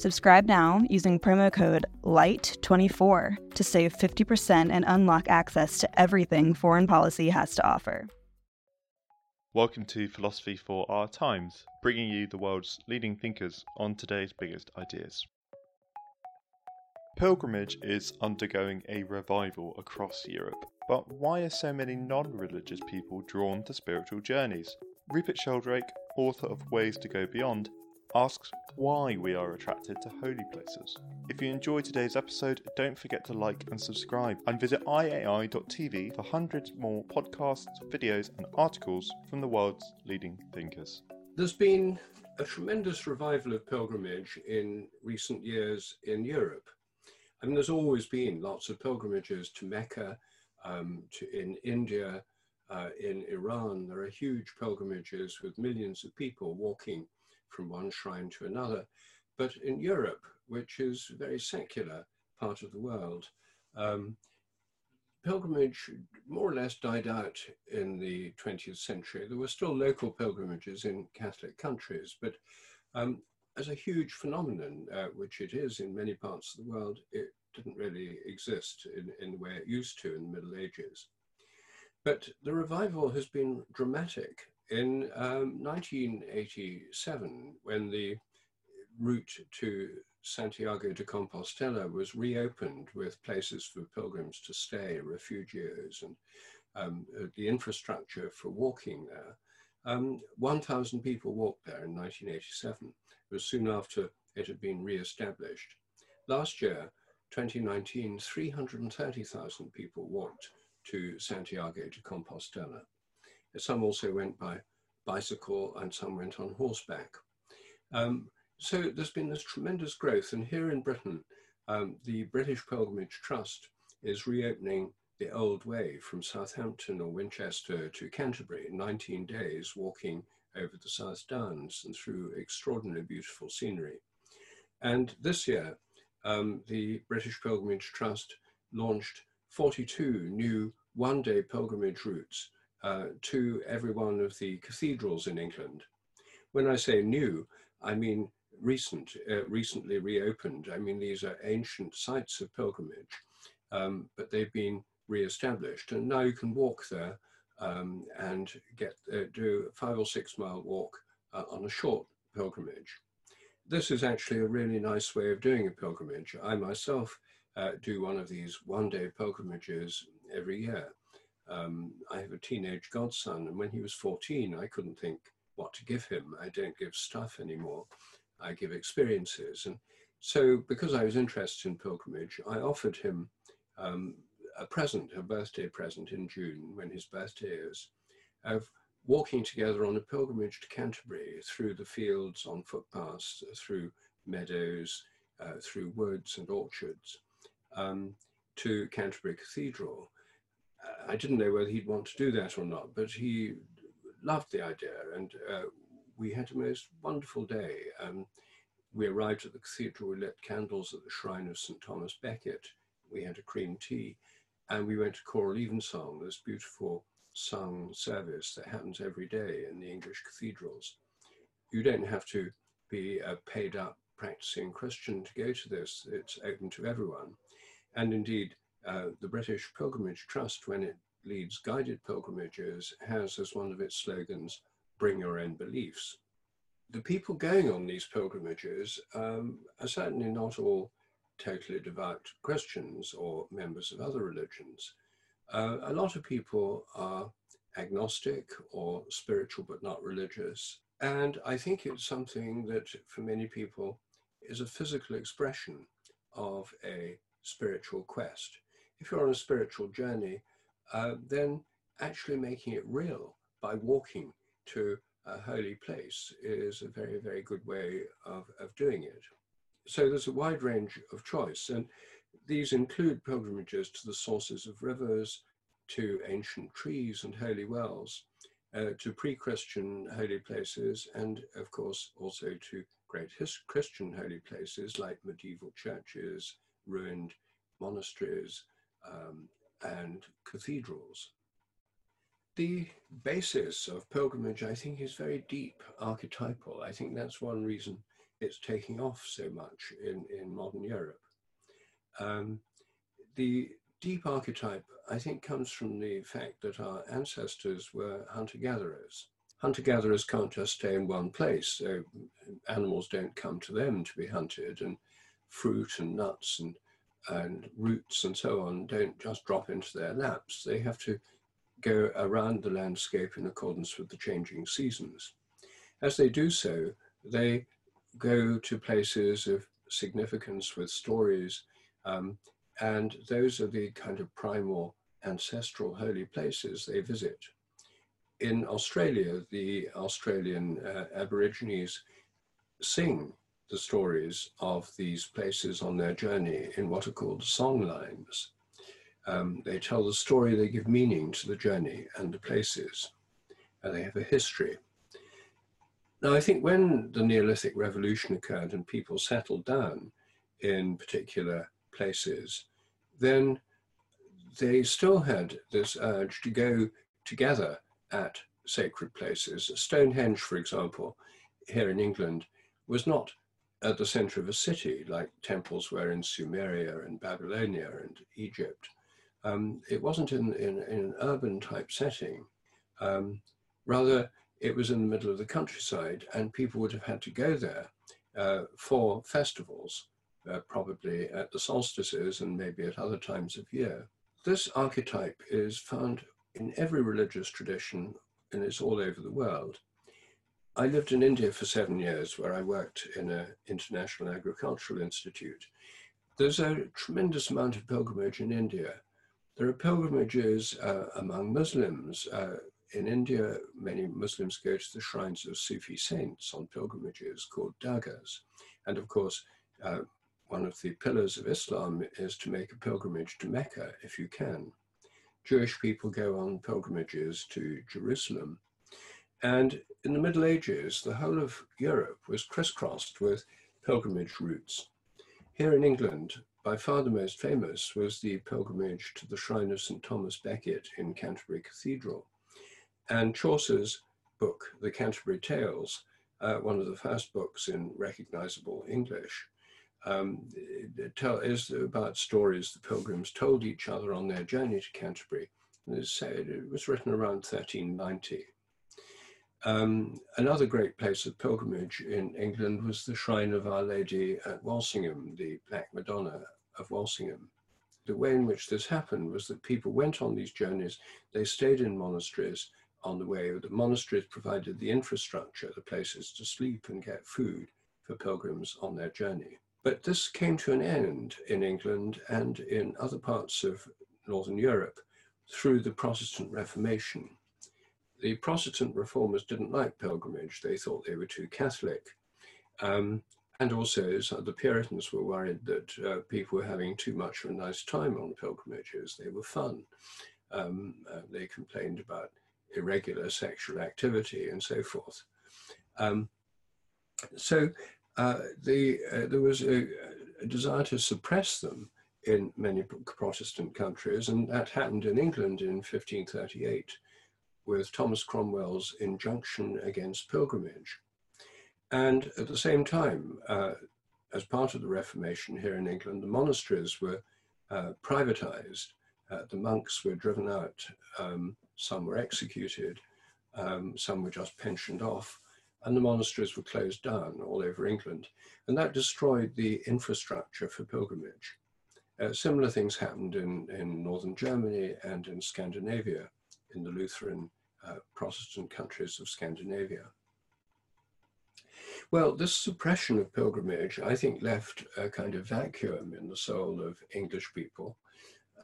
Subscribe now using promo code LIGHT24 to save 50% and unlock access to everything foreign policy has to offer. Welcome to Philosophy for Our Times, bringing you the world's leading thinkers on today's biggest ideas. Pilgrimage is undergoing a revival across Europe, but why are so many non religious people drawn to spiritual journeys? Rupert Sheldrake, author of Ways to Go Beyond, asks why we are attracted to holy places. If you enjoyed today's episode, don't forget to like and subscribe, and visit iai.tv for hundreds more podcasts, videos, and articles from the world's leading thinkers. There's been a tremendous revival of pilgrimage in recent years in Europe. I mean, there's always been lots of pilgrimages to Mecca, um, to in India, uh, in Iran. There are huge pilgrimages with millions of people walking from one shrine to another. But in Europe, which is a very secular part of the world, um, pilgrimage more or less died out in the 20th century. There were still local pilgrimages in Catholic countries, but um, as a huge phenomenon, uh, which it is in many parts of the world, it didn't really exist in, in the way it used to in the Middle Ages. But the revival has been dramatic. In um, 1987, when the route to Santiago de Compostela was reopened with places for pilgrims to stay, refugios, and um, uh, the infrastructure for walking there, um, 1,000 people walked there in 1987. It was soon after it had been re-established. Last year, 2019, 330,000 people walked to Santiago de Compostela. Some also went by bicycle and some went on horseback. Um, so there's been this tremendous growth. And here in Britain, um, the British Pilgrimage Trust is reopening the old way from Southampton or Winchester to Canterbury in 19 days, walking over the South Downs and through extraordinarily beautiful scenery. And this year, um, the British Pilgrimage Trust launched 42 new one day pilgrimage routes uh, to every one of the cathedrals in England. When I say new, I mean recent, uh, recently reopened. I mean, these are ancient sites of pilgrimage, um, but they've been re-established. And now you can walk there um, and get uh, do a five or six mile walk uh, on a short pilgrimage. This is actually a really nice way of doing a pilgrimage. I myself uh, do one of these one day pilgrimages every year. Um, I have a teenage godson, and when he was 14, I couldn't think what to give him. I don't give stuff anymore, I give experiences. And so, because I was interested in pilgrimage, I offered him um, a present, a birthday present in June when his birthday is, of walking together on a pilgrimage to Canterbury through the fields, on footpaths, through meadows, uh, through woods and orchards um, to Canterbury Cathedral. I didn't know whether he'd want to do that or not, but he loved the idea, and uh, we had a most wonderful day. Um, we arrived at the cathedral, we lit candles at the shrine of St. Thomas Becket, we had a cream tea, and we went to choral evensong, this beautiful sung service that happens every day in the English cathedrals. You don't have to be a paid up practicing Christian to go to this, it's open to everyone. And indeed, uh, the British Pilgrimage Trust, when it leads guided pilgrimages, has as one of its slogans, bring your own beliefs. The people going on these pilgrimages um, are certainly not all totally devout Christians or members of other religions. Uh, a lot of people are agnostic or spiritual but not religious. And I think it's something that for many people is a physical expression of a spiritual quest. If you're on a spiritual journey, uh, then actually making it real by walking to a holy place is a very, very good way of, of doing it. So there's a wide range of choice, and these include pilgrimages to the sources of rivers, to ancient trees and holy wells, uh, to pre-Christian holy places, and of course also to great Christian holy places like medieval churches, ruined monasteries, um, and cathedrals. The basis of pilgrimage, I think, is very deep archetypal. I think that's one reason it's taking off so much in, in modern Europe. Um, the deep archetype, I think, comes from the fact that our ancestors were hunter gatherers. Hunter gatherers can't just stay in one place, so animals don't come to them to be hunted, and fruit and nuts and, and roots and so on don't just drop into their laps. They have to go around the landscape in accordance with the changing seasons. As they do so, they go to places of significance with stories um, and those are the kind of primal ancestral holy places they visit. In Australia, the Australian uh, Aborigines sing the stories of these places on their journey in what are called song lines. Um, they tell the story, they give meaning to the journey and the places, and they have a history. Now, I think when the Neolithic Revolution occurred and people settled down in particular places, then they still had this urge to go together at sacred places. Stonehenge, for example, here in England, was not at the center of a city like temples were in Sumeria and Babylonia and Egypt. Um, it wasn't in, in, in, an urban type setting. Um, rather, it was in the middle of the countryside, and people would have had to go there uh, for festivals uh, probably at the solstices and maybe at other times of year. This archetype is found in every religious tradition and it's all over the world. I lived in India for seven years where I worked in an international agricultural institute. There's a tremendous amount of pilgrimage in India. There are pilgrimages uh, among Muslims. Uh, in India, many Muslims go to the shrines of Sufi saints on pilgrimages called dargahs. And of course, uh, one of the pillars of Islam is to make a pilgrimage to Mecca if you can. Jewish people go on pilgrimages to Jerusalem. And in the Middle Ages, the whole of Europe was crisscrossed with pilgrimage routes. Here in England, by far the most famous was the pilgrimage to the shrine of St. Thomas Becket in Canterbury Cathedral. And Chaucer's book, The Canterbury Tales, uh, one of the first books in recognizable English, um, tell, is about stories the pilgrims told each other on their journey to Canterbury. And it, said, it was written around 1390. Um, another great place of pilgrimage in England was the shrine of Our Lady at Walsingham, the Black Madonna of Walsingham. The way in which this happened was that people went on these journeys, they stayed in monasteries on the way. The monasteries provided the infrastructure, the places to sleep and get food for pilgrims on their journey. But this came to an end in England and in other parts of Northern Europe through the Protestant Reformation. The Protestant reformers didn't like pilgrimage, they thought they were too Catholic. Um, and also, the Puritans were worried that uh, people were having too much of a nice time on pilgrimages. They were fun. Um, uh, they complained about irregular sexual activity and so forth. Um, so uh, the, uh, there was a, a, desire to suppress them in many Protestant countries, and that happened in England in 1538 with Thomas Cromwell's injunction against pilgrimage. And at the same time, uh, as part of the Reformation here in England, the monasteries were uh, privatized. Uh, the monks were driven out, um, some were executed, um, some were just pensioned off and the monasteries were closed down all over England. And that destroyed the infrastructure for pilgrimage. Uh, similar things happened in, in northern Germany and in Scandinavia, in the Lutheran uh, Protestant countries of Scandinavia. Well, this suppression of pilgrimage, I think, left a kind of vacuum in the soul of English people,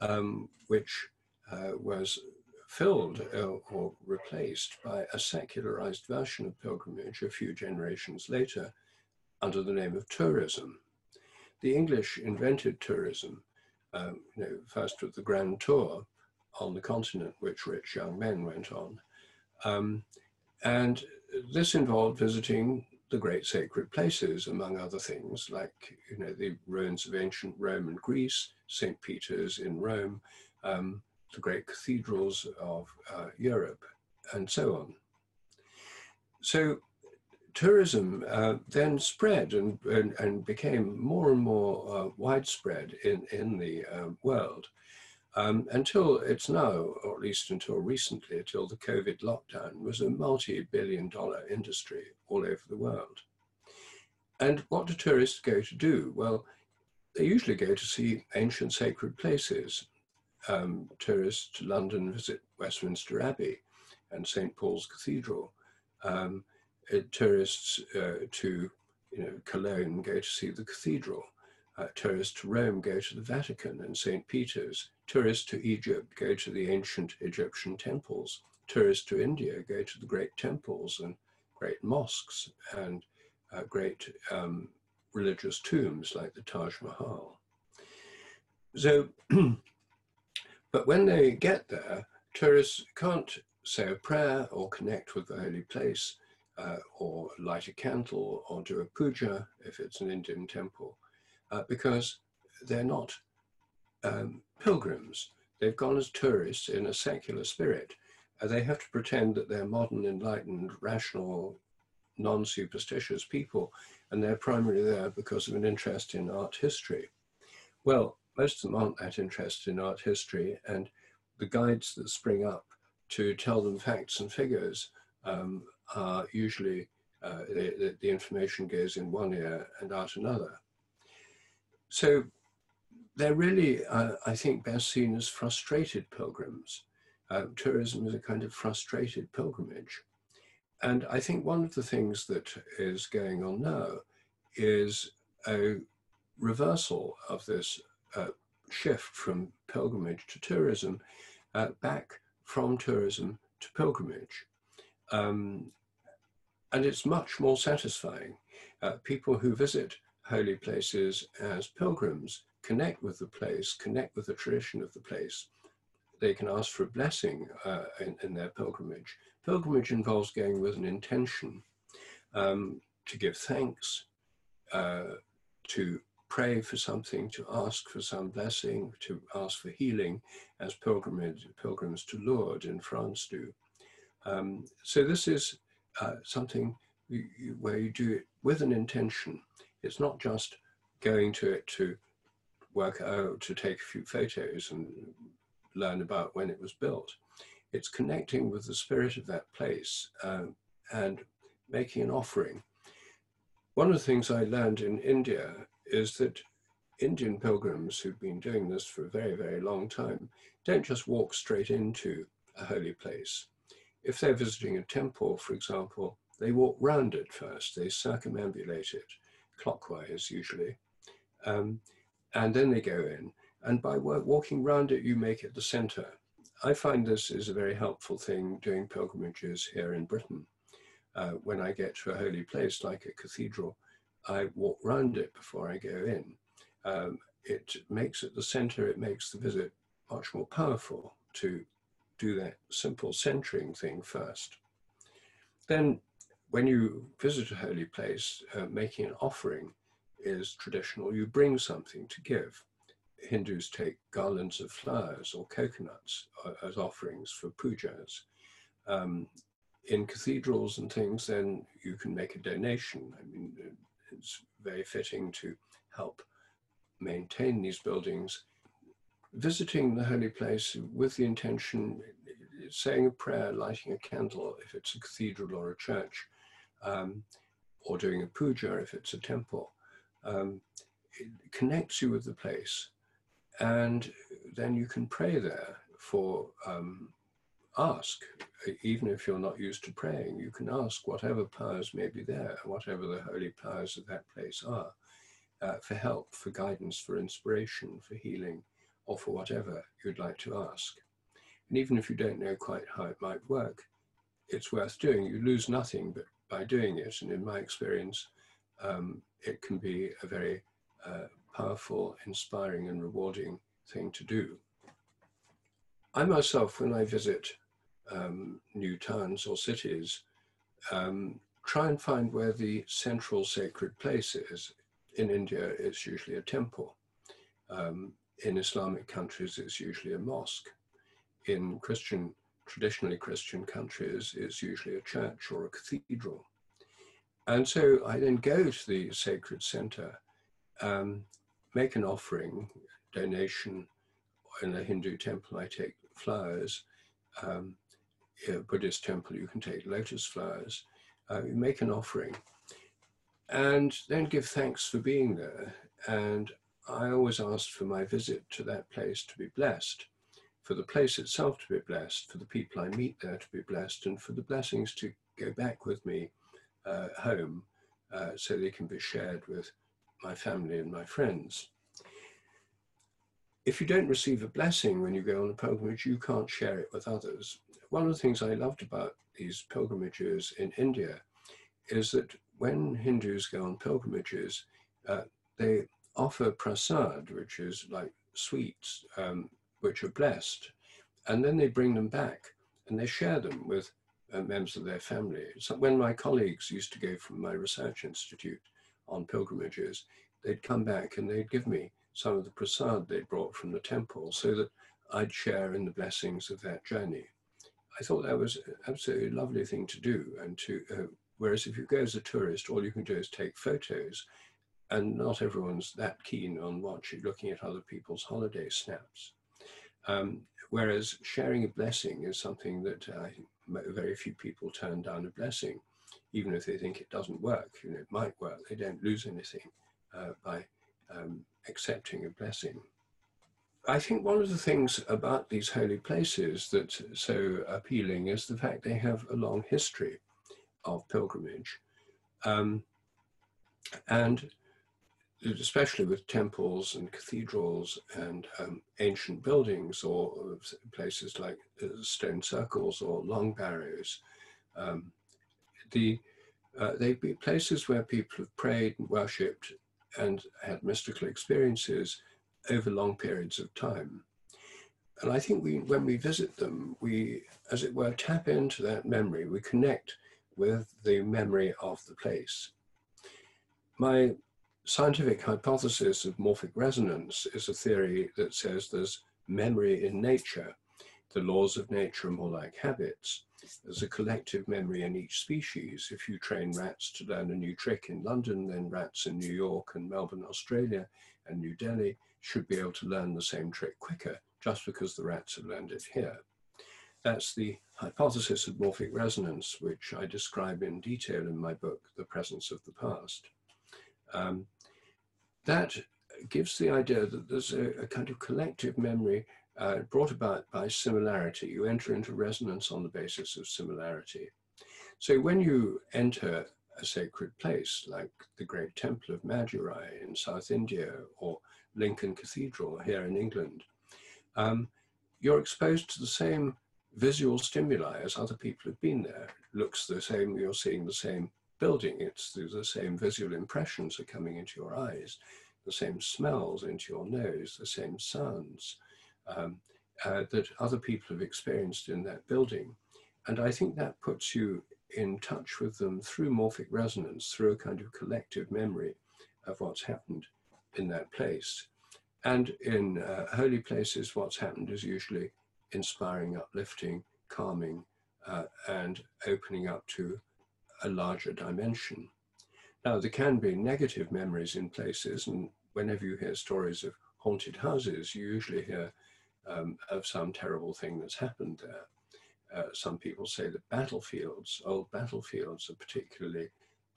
um, which uh, was filled uh, or replaced by a secularized version of pilgrimage a few generations later under the name of tourism. The English invented tourism, um, you know, first with the Grand Tour on the continent, which rich young men went on. Um, and this involved visiting the great sacred places, among other things, like you know the ruins of ancient Rome and Greece, St. Peter's in Rome, um, the great cathedrals of uh, Europe, and so on. So tourism uh, then spread and, and, and, became more and more uh, widespread in, in the uh, world um, until it's now, or at least until recently, until the COVID lockdown, was a multi-billion dollar industry all over the world. And what do tourists go to do? Well, they usually go to see ancient sacred places. Um, tourists to London visit Westminster Abbey and St. Paul's Cathedral. Um, uh, tourists uh, to you know, Cologne go to see the cathedral. Uh, tourists to Rome go to the Vatican and St. Peter's. Tourists to Egypt go to the ancient Egyptian temples. Tourists to India go to the great temples and great mosques and uh, great um, religious tombs like the Taj Mahal. So, but when they get there, tourists can't say a prayer or connect with the holy place uh, or light a candle or do a puja if it's an Indian temple uh, because they're not um, pilgrims. They've gone as tourists in a secular spirit. Uh, they have to pretend that they're modern, enlightened, rational, non superstitious people, and they're primarily there because of an interest in art history. Well, most of them aren't that interested in art history, and the guides that spring up to tell them facts and figures um, are usually uh, the, the information goes in one ear and out another. So they're really, uh, I think, best seen as frustrated pilgrims. Uh, tourism is a kind of frustrated pilgrimage. And I think one of the things that is going on now is a reversal of this uh, shift from pilgrimage to tourism uh, back from tourism to pilgrimage. Um, and it's much more satisfying. Uh, people who visit holy places as pilgrims connect with the place, connect with the tradition of the place. They can ask for a blessing uh, in, in, their pilgrimage. Pilgrimage involves going with an intention um, to give thanks, uh, to pray for something, to ask for some blessing, to ask for healing, as pilgrimage, pilgrims to Lourdes in France do. Um, so this is uh, something you, you, where you do it with an intention. It's not just going to it to work out, to take a few photos and learn about when it was built. It's connecting with the spirit of that place um, and making an offering. One of the things I learned in India is that Indian pilgrims who've been doing this for a very, very long time don't just walk straight into a holy place if they're visiting a temple, for example, they walk round it first, they circumambulate it, clockwise usually, um, and then they go in. And by walking round it, you make it the center. I find this is a very helpful thing doing pilgrimages here in Britain. Uh, when I get to a holy place like a cathedral, I walk round it before I go in. Um, it makes it the center, it makes the visit much more powerful to do that simple centering thing first. Then, when you visit a holy place, uh, making an offering is traditional. You bring something to give. Hindus take garlands of flowers or coconuts uh, as offerings for pujas. Um, in cathedrals and things, then you can make a donation. I mean, it's very fitting to help maintain these buildings visiting the holy place with the intention, saying a prayer, lighting a candle if it's a cathedral or a church, um, or doing a puja if it's a temple, um, it connects you with the place and then you can pray there for um, ask, even if you're not used to praying, you can ask whatever powers may be there, whatever the holy powers of that place are, uh, for help, for guidance, for inspiration, for healing, or for whatever you'd like to ask. And even if you don't know quite how it might work, it's worth doing. You lose nothing but by doing it. And in my experience, um, it can be a very uh, powerful, inspiring, and rewarding thing to do. I myself, when I visit um, new towns or cities, um, try and find where the central sacred place is. In India, it's usually a temple. Um, in Islamic countries, it's usually a mosque. In Christian, traditionally Christian countries, it's usually a church or a cathedral. And so I then go to the sacred center, um, make an offering, donation. In a Hindu temple, I take flowers. Um, a Buddhist temple, you can take lotus flowers. Uh, you make an offering and then give thanks for being there. And I always asked for my visit to that place to be blessed, for the place itself to be blessed, for the people I meet there to be blessed, and for the blessings to go back with me uh, home uh, so they can be shared with my family and my friends. If you don't receive a blessing when you go on a pilgrimage, you can't share it with others. One of the things I loved about these pilgrimages in India is that when Hindus go on pilgrimages, uh, they offer prasad, which is like sweets, um, which are blessed, and then they bring them back and they share them with uh, members of their family. So when my colleagues used to go from my research institute on pilgrimages, they'd come back and they'd give me some of the prasad they'd brought from the temple so that I'd share in the blessings of that journey. I thought that was an absolutely lovely thing to do. And to, uh, whereas if you go as a tourist, all you can do is take photos and not everyone's that keen on watching, looking at other people's holiday snaps. Um, whereas sharing a blessing is something that uh, very few people turn down a blessing, even if they think it doesn't work. You know, it might work. They don't lose anything uh, by um, accepting a blessing. I think one of the things about these holy places that's so appealing is the fact they have a long history of pilgrimage. Um, and especially with temples and cathedrals and um, ancient buildings or places like uh, stone circles or long barrows. Um, the, uh, they'd be places where people have prayed and worshipped and had mystical experiences over long periods of time. And I think we, when we visit them, we, as it were, tap into that memory. We connect with the memory of the place. My scientific hypothesis of morphic resonance is a theory that says there's memory in nature. The laws of nature are more like habits. There's a collective memory in each species. If you train rats to learn a new trick in London, then rats in New York and Melbourne, Australia, and New Delhi should be able to learn the same trick quicker, just because the rats have learned it here. That's the hypothesis of morphic resonance, which I describe in detail in my book, The Presence of the Past. Um, that gives the idea that there's a, a kind of collective memory uh, brought about by similarity. You enter into resonance on the basis of similarity. So when you enter a sacred place like the great temple of Madurai in South India or Lincoln Cathedral here in England, um, you're exposed to the same visual stimuli as other people have been there. It looks the same, you're seeing the same building. It's the same visual impressions are coming into your eyes, the same smells into your nose, the same sounds um, uh, that other people have experienced in that building. And I think that puts you in touch with them through morphic resonance, through a kind of collective memory of what's happened in that place. And in uh, holy places, what's happened is usually inspiring, uplifting, calming, uh, and opening up to a larger dimension. Now, there can be negative memories in places, and whenever you hear stories of haunted houses, you usually hear um, of some terrible thing that's happened there. Uh, some people say that battlefields, old battlefields, are particularly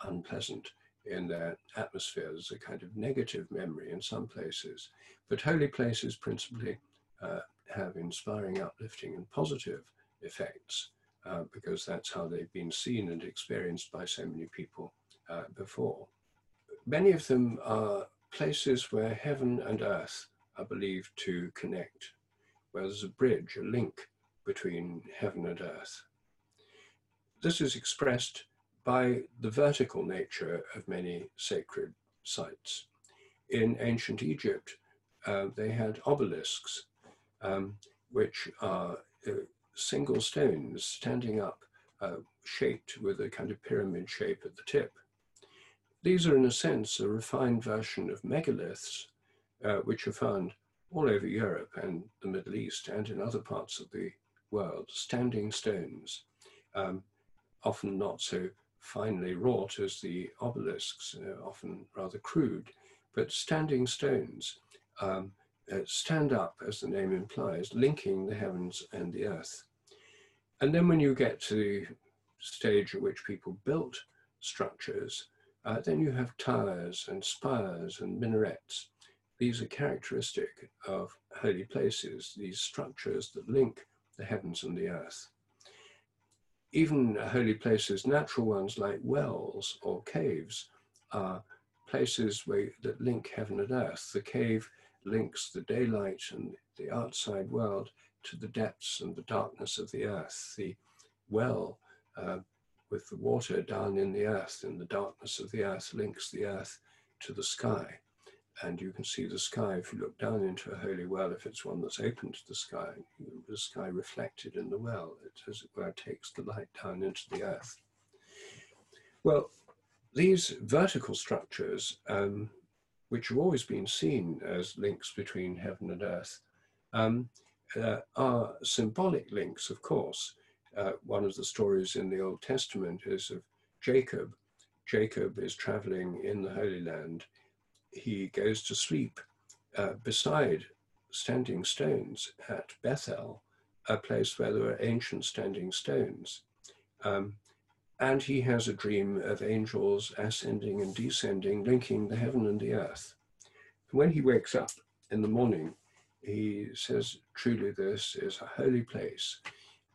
unpleasant in their atmosphere. There's a kind of negative memory in some places, but holy places principally uh, have inspiring, uplifting, and positive effects uh, because that's how they've been seen and experienced by so many people uh, before. Many of them are places where heaven and earth are believed to connect, where there's a bridge, a link between heaven and earth. This is expressed by the vertical nature of many sacred sites. In ancient Egypt, uh, they had obelisks, um, which are uh, single stones standing up, uh, shaped with a kind of pyramid shape at the tip. These are, in a sense, a refined version of megaliths, uh, which are found all over Europe and the Middle East and in other parts of the world, standing stones, um, often not so finely wrought as the obelisks, uh, often rather crude, but standing stones um, uh, stand up, as the name implies, linking the heavens and the earth. And then when you get to the stage at which people built structures, uh, then you have towers and spires and minarets. These are characteristic of holy places, these structures that link the heavens and the earth. Even holy places, natural ones like wells or caves, are places where, that link heaven and earth. The cave links the daylight and the outside world to the depths and the darkness of the earth. The well uh, with the water down in the earth, in the darkness of the earth, links the earth to the sky. And you can see the sky if you look down into a holy well, if it's one that's open to the sky, the sky reflected in the well. It, as it were, takes the light down into the earth. Well, these vertical structures, um, which have always been seen as links between heaven and earth, um, uh, are symbolic links, of course, uh, one of the stories in the Old Testament is of Jacob. Jacob is traveling in the Holy Land. He goes to sleep uh, beside standing stones at Bethel, a place where there are ancient standing stones. Um, and he has a dream of angels ascending and descending, linking the heaven and the earth. when he wakes up in the morning, he says, Truly, this is a holy place.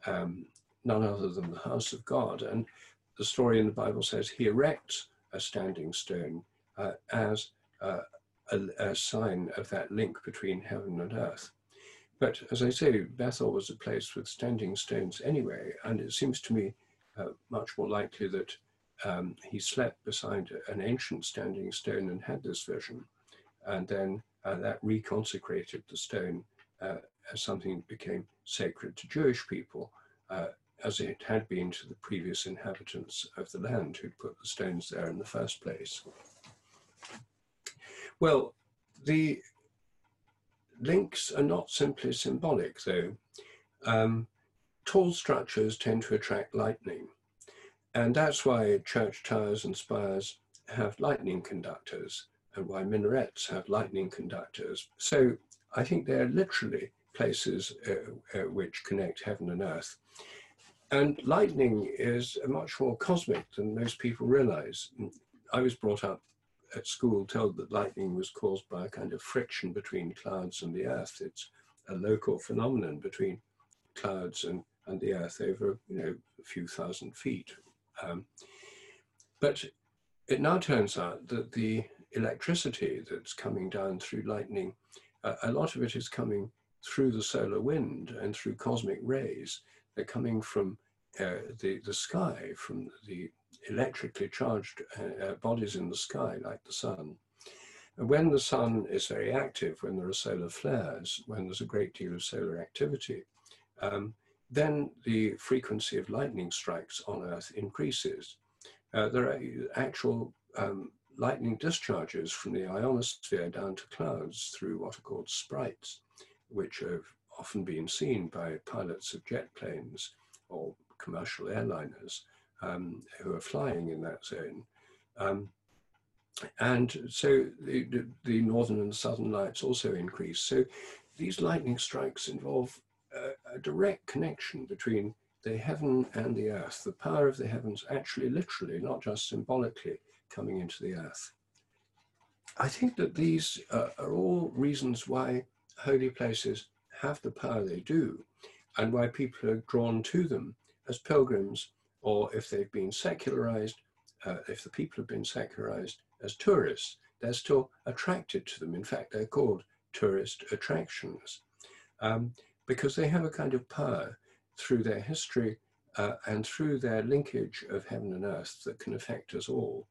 Um, none other than the house of God. And the story in the Bible says he erects a standing stone uh, as uh, a, a, sign of that link between heaven and earth. But as I say, Bethel was a place with standing stones anyway, and it seems to me uh, much more likely that um, he slept beside an ancient standing stone and had this vision, and then uh, that reconsecrated the stone uh, as something that became sacred to Jewish people. Uh, as it had been to the previous inhabitants of the land who'd put the stones there in the first place. Well, the links are not simply symbolic, though. Um, tall structures tend to attract lightning, and that's why church towers and spires have lightning conductors, and why minarets have lightning conductors. So I think they're literally places uh, uh, which connect heaven and earth. And lightning is much more cosmic than most people realize. I was brought up at school told that lightning was caused by a kind of friction between clouds and the earth. It's a local phenomenon between clouds and, and the earth over you know a few thousand feet. Um, but it now turns out that the electricity that's coming down through lightning, uh, a lot of it is coming through the solar wind and through cosmic rays. They're coming from uh, the, the sky, from the electrically charged uh, uh, bodies in the sky, like the sun. And when the sun is very active, when there are solar flares, when there's a great deal of solar activity, um, then the frequency of lightning strikes on Earth increases. Uh, there are actual um, lightning discharges from the ionosphere down to clouds through what are called sprites, which have often been seen by pilots of jet planes or commercial airliners um, who are flying in that zone. Um, and so the, the, northern and southern lights also increase. So these lightning strikes involve a, a direct connection between the heaven and the earth. The power of the heavens actually literally, not just symbolically, coming into the earth. I think that these uh, are all reasons why holy places have the power they do and why people are drawn to them as pilgrims or if they've been secularized, uh, if the people have been secularized as tourists, they're still attracted to them. In fact, they're called tourist attractions um, because they have a kind of power through their history uh, and through their linkage of heaven and earth that can affect us all.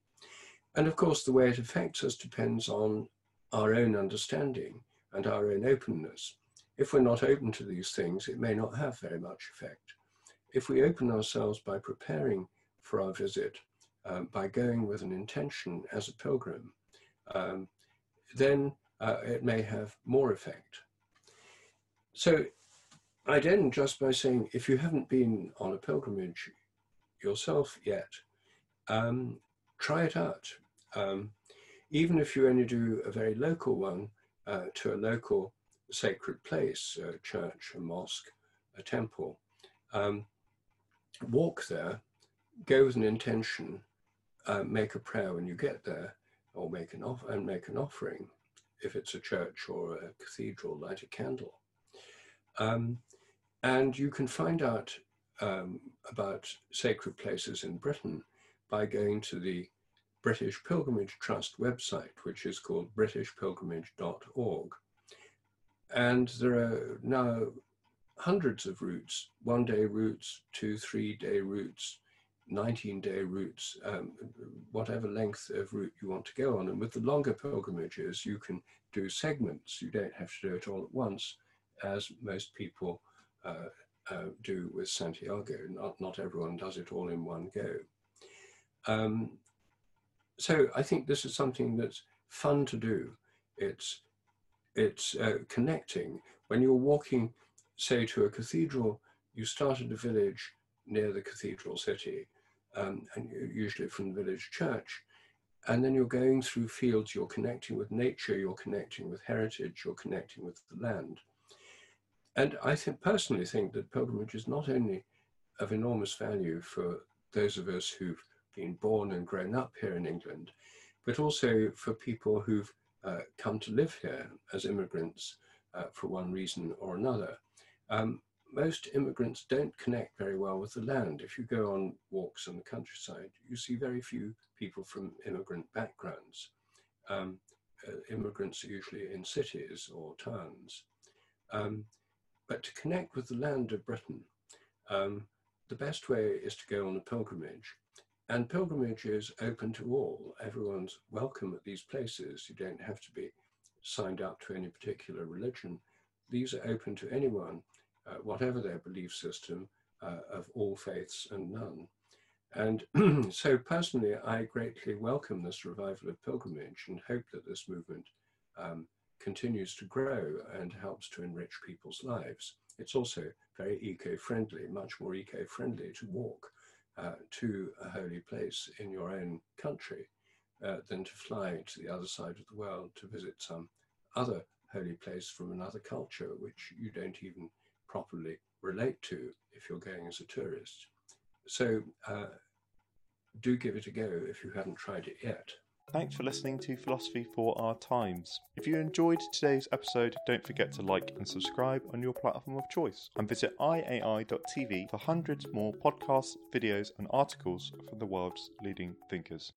And of course, the way it affects us depends on our own understanding and our own openness. If we're not open to these things, it may not have very much effect. If we open ourselves by preparing for our visit, um, by going with an intention as a pilgrim, um, then uh, it may have more effect. So I'd end just by saying if you haven't been on a pilgrimage yourself yet, um, try it out. Um, even if you only do a very local one uh, to a local sacred place, a church, a mosque, a temple, um, walk there, go with an intention, uh, make a prayer when you get there, or make an off and make an offering. If it's a church or a cathedral, light a candle. Um, and you can find out um, about sacred places in Britain by going to the British Pilgrimage Trust website, which is called britishpilgrimage.org. And there are now hundreds of routes, one day routes, two, three day routes, 19 day routes, um, whatever length of route you want to go on. And with the longer pilgrimages, you can do segments. You don't have to do it all at once, as most people uh, uh, do with Santiago. Not, not everyone does it all in one go. Um, so I think this is something that's fun to do. It's, it's uh, connecting. When you're walking, say, to a cathedral, you start at a village near the cathedral city um, and usually from the village church. And then you're going through fields, you're connecting with nature, you're connecting with heritage, you're connecting with the land. And I think, personally think that pilgrimage is not only of enormous value for those of us who've been born and grown up here in England, but also for people who've uh, come to live here as immigrants uh, for one reason or another. Um, most immigrants don't connect very well with the land. If you go on walks in the countryside, you see very few people from immigrant backgrounds. Um, uh, immigrants are usually in cities or towns. Um, but to connect with the land of Britain, um, the best way is to go on a pilgrimage. And pilgrimage is open to all. Everyone's welcome at these places. You don't have to be signed up to any particular religion. These are open to anyone uh, whatever their belief system, uh, of all faiths and none. And so personally, I greatly welcome this revival of pilgrimage and hope that this movement um, continues to grow and helps to enrich people's lives. It's also very eco-friendly, much more eco-friendly to walk uh, to a holy place in your own country uh, than to fly to the other side of the world to visit some other holy place from another culture, which you don't even properly relate to if you're going as a tourist. So uh, do give it a go if you haven't tried it yet. Thanks for listening to Philosophy for Our Times. If you enjoyed today's episode, don't forget to like and subscribe on your platform of choice and visit iai.tv for hundreds more podcasts, videos, and articles from the world's leading thinkers.